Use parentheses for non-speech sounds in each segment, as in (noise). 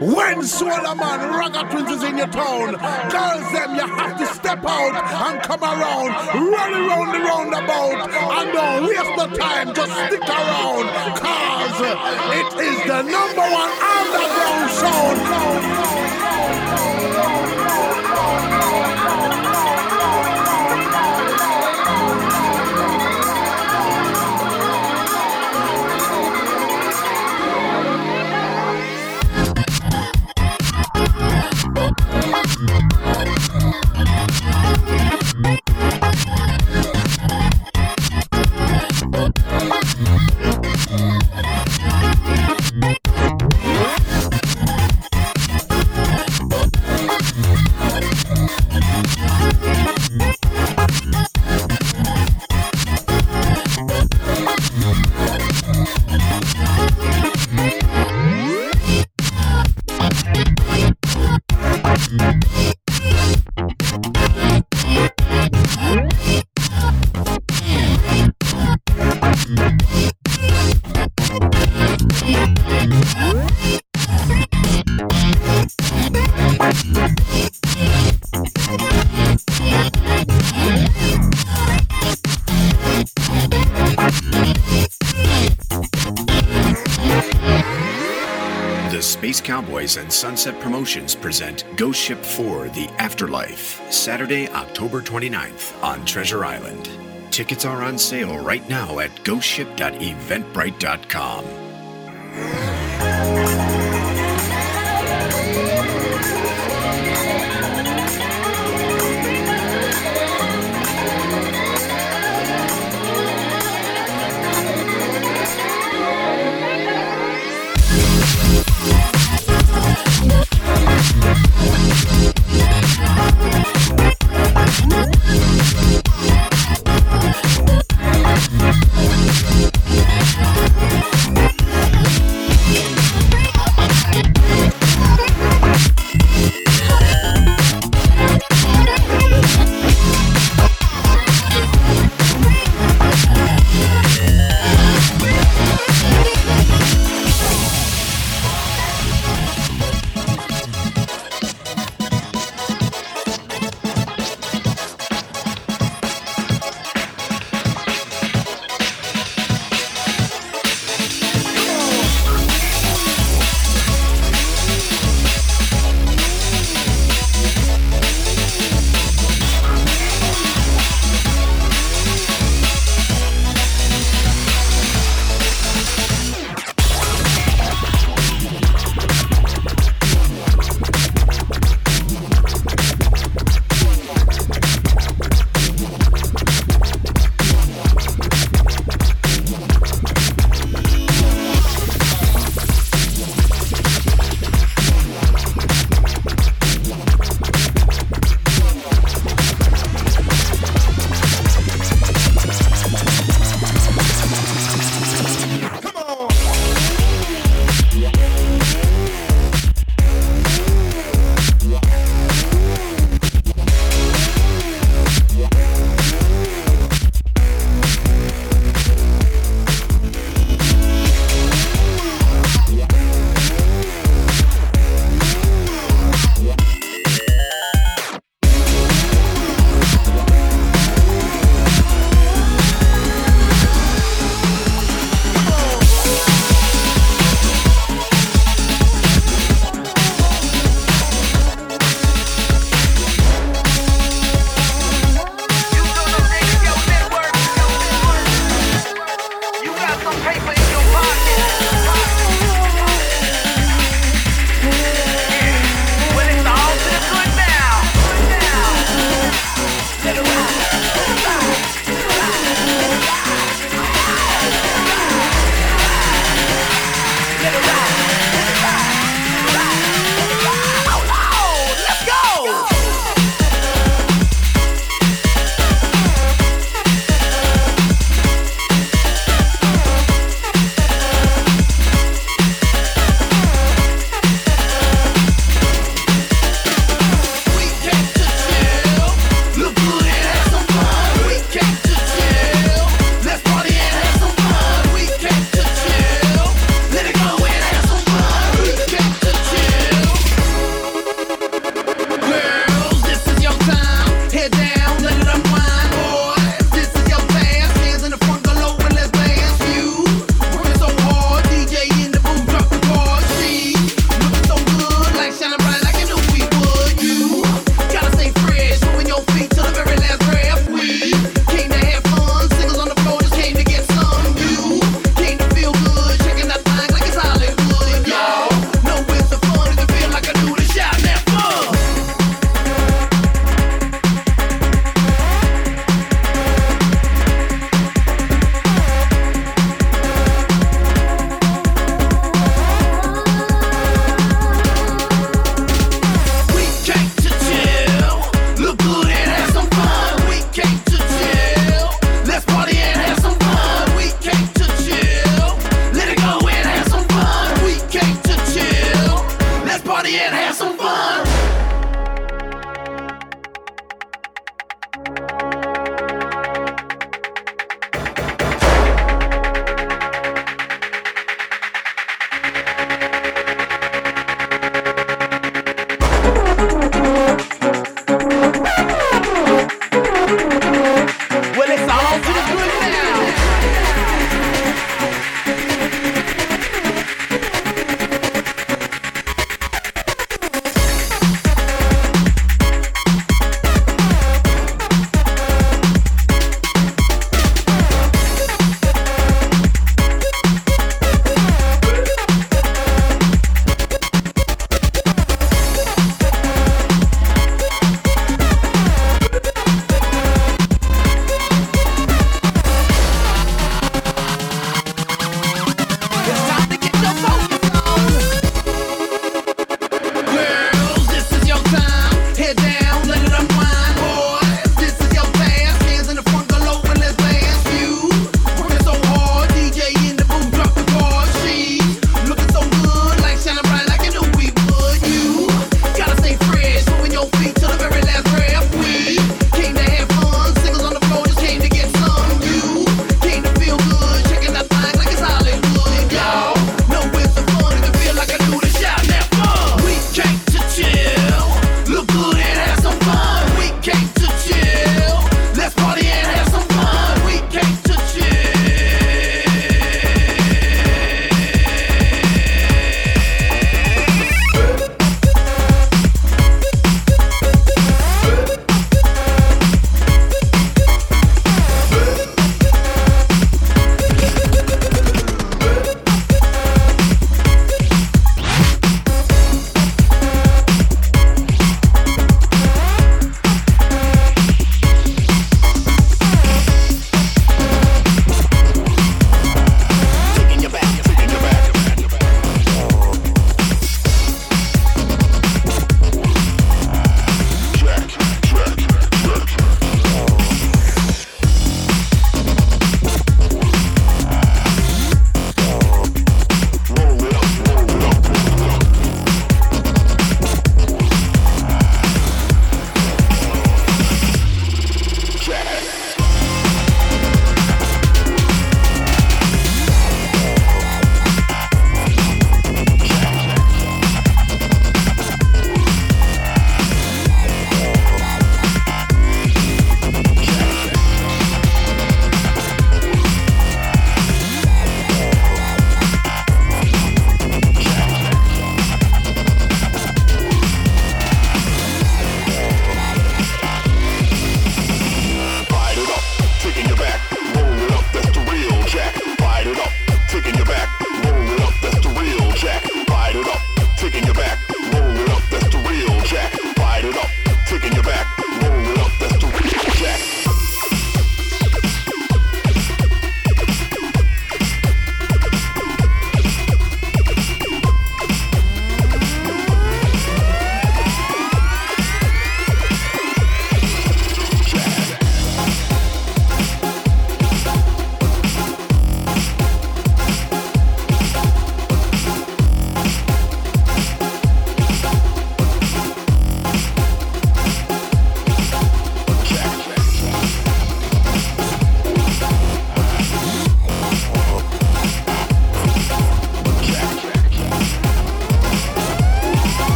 When Soul of Man, Twins is in your town, girls them you have to step out and come around, run around the roundabout, and don't waste no time, just stick around, cause it is the number one underground sound. Cowboys and Sunset Promotions present Ghost Ship 4 The Afterlife, Saturday, October 29th on Treasure Island. Tickets are on sale right now at ghostship.eventbrite.com. to the green.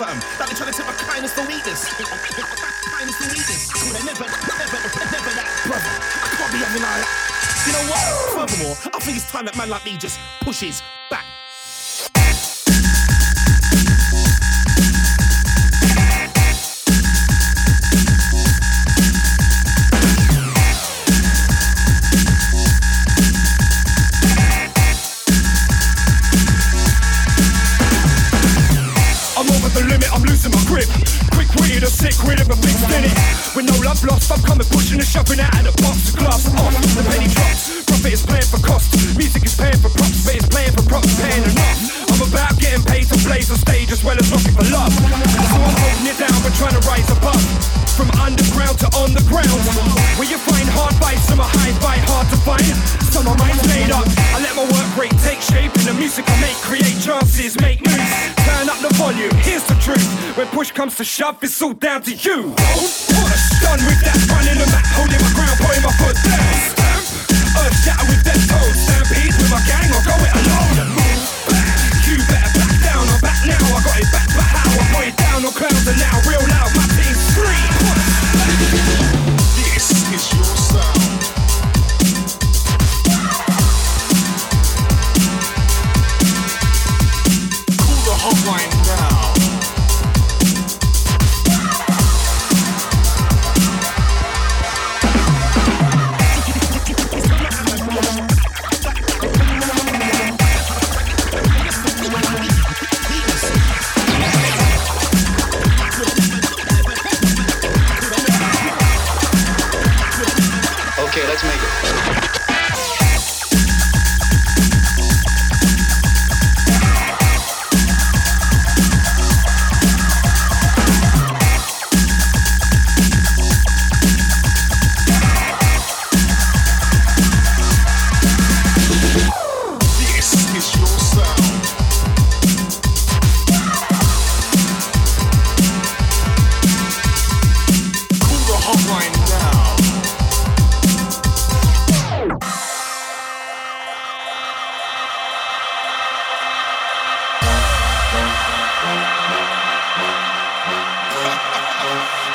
something. my mind's made up. I let my work break take shape in the music I make, create chances, make moves. Turn up the volume, here's the truth. When push comes to shove, it's all down to you. Don't push. Done with that, running the mat, holding my ground, putting my foot down. Stamp, earth shatter with death toes. Stampede with my gang, I'll go it alone. Move back, you better back down. I'm back now, I got it back, but how? I put it down No clowns and now, real loud.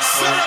Internationalizes.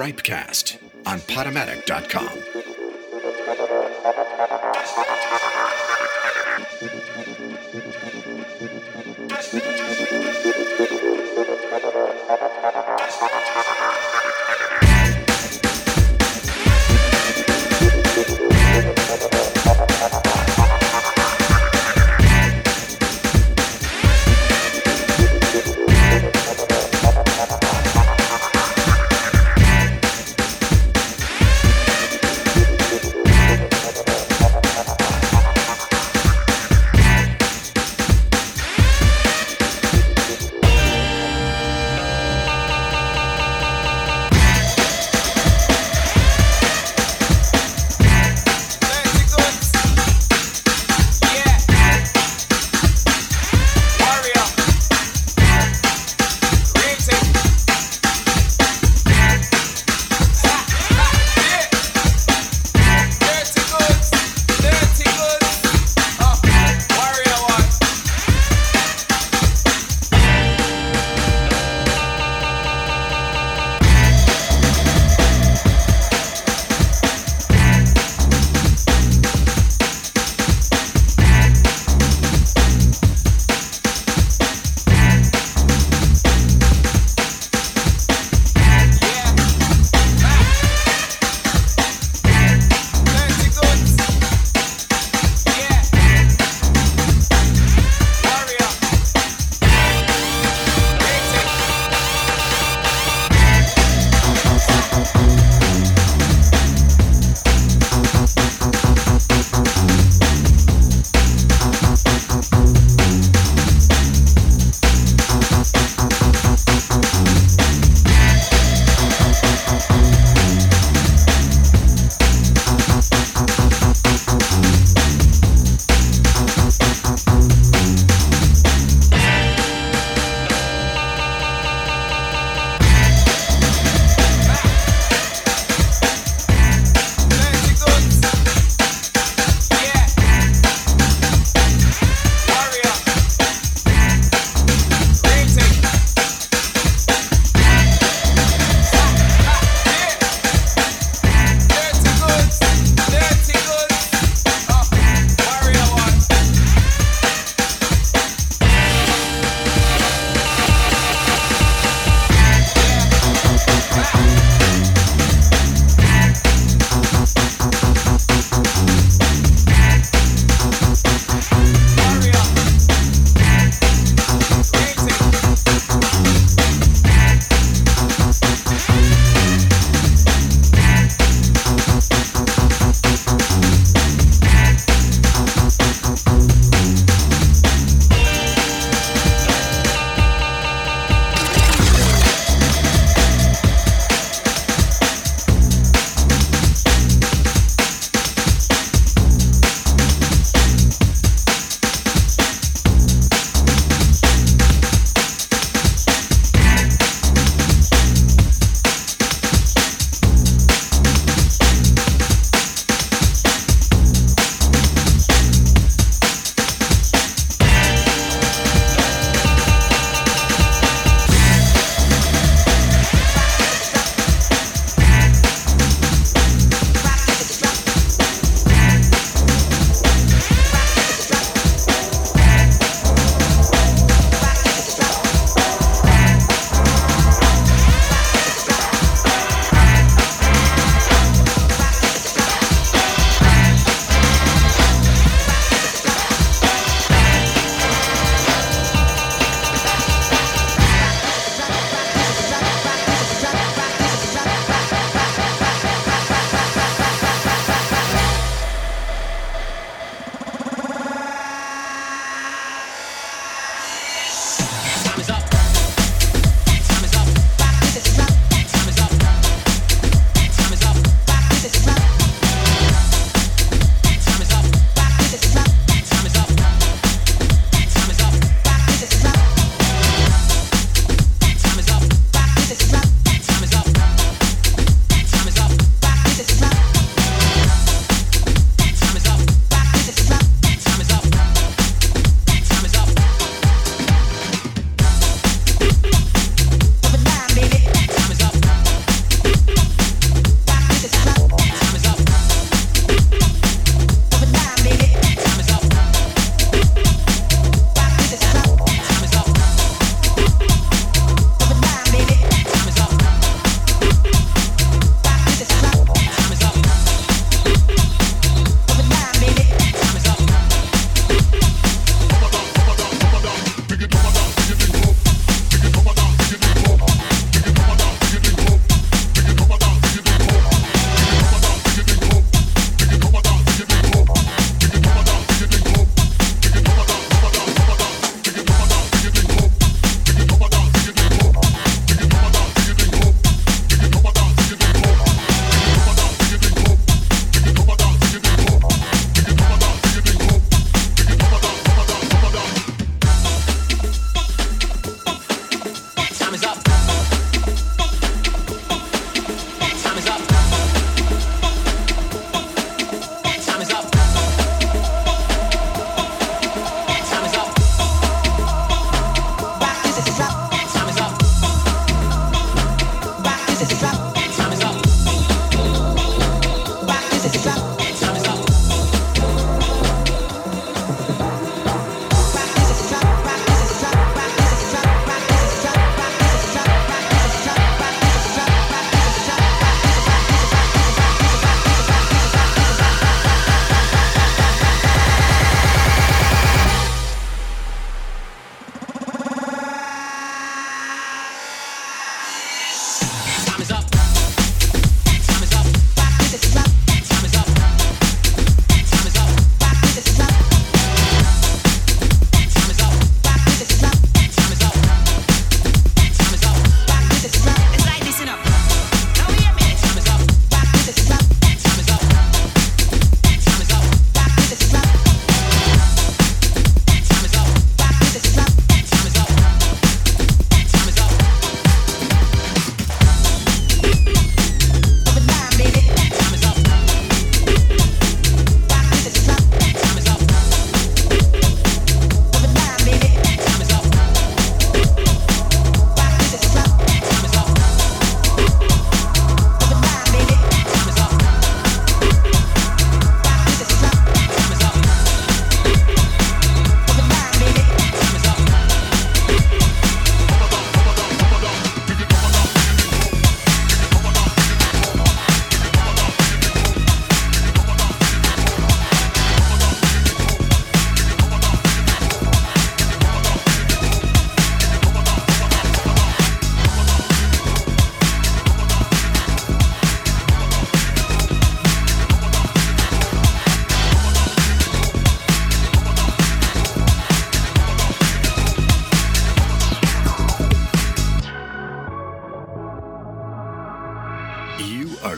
RIPEcast on PodOmatic.com. Thank (laughs)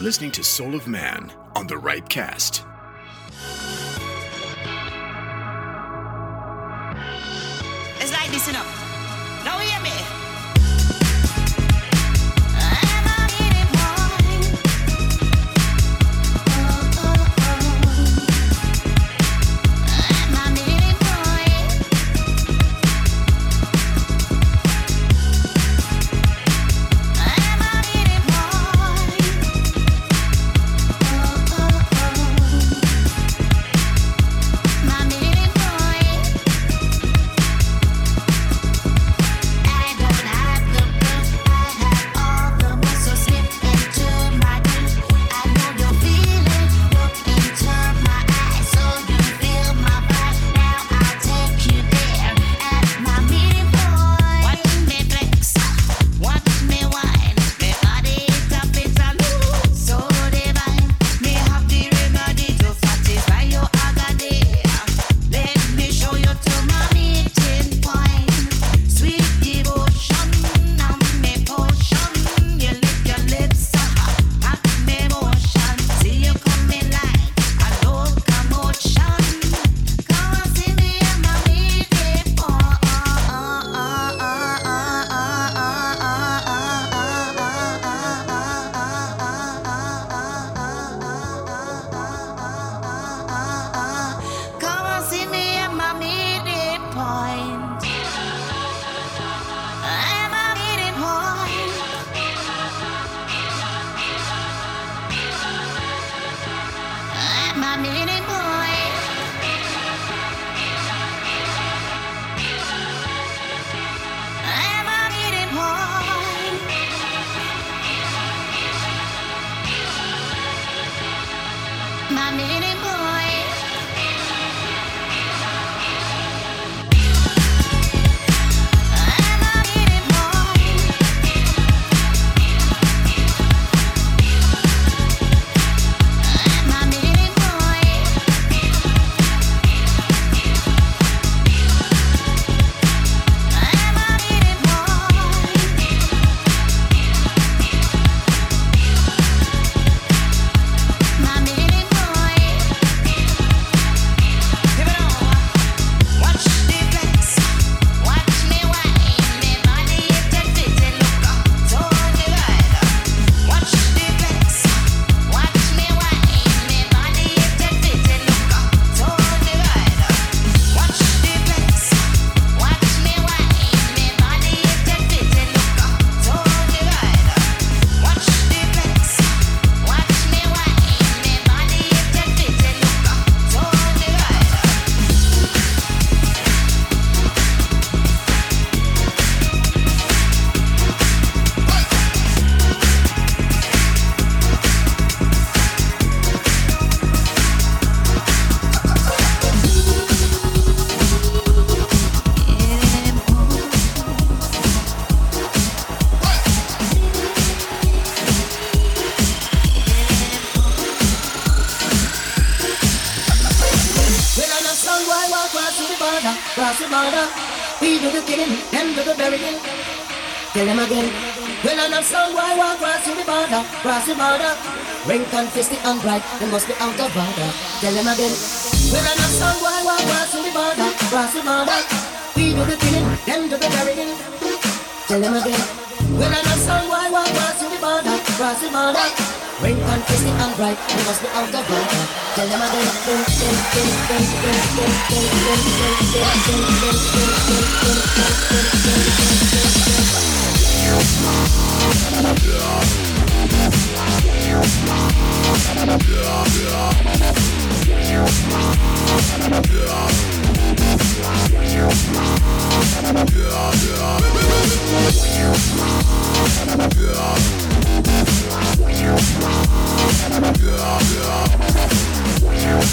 listening to Soul of Man on the RIPEcast. It's like this, you know. The cross the border. Ring confisted and bright, they must be out of order. Tell them again. Well, I'm a song why the border, cross the border. We do the killing, them do the burying. Tell them again. Well, I'm a song why the border, cross the border. Ring confisted and bright, they must be out of order. Tell them again. Tell them again.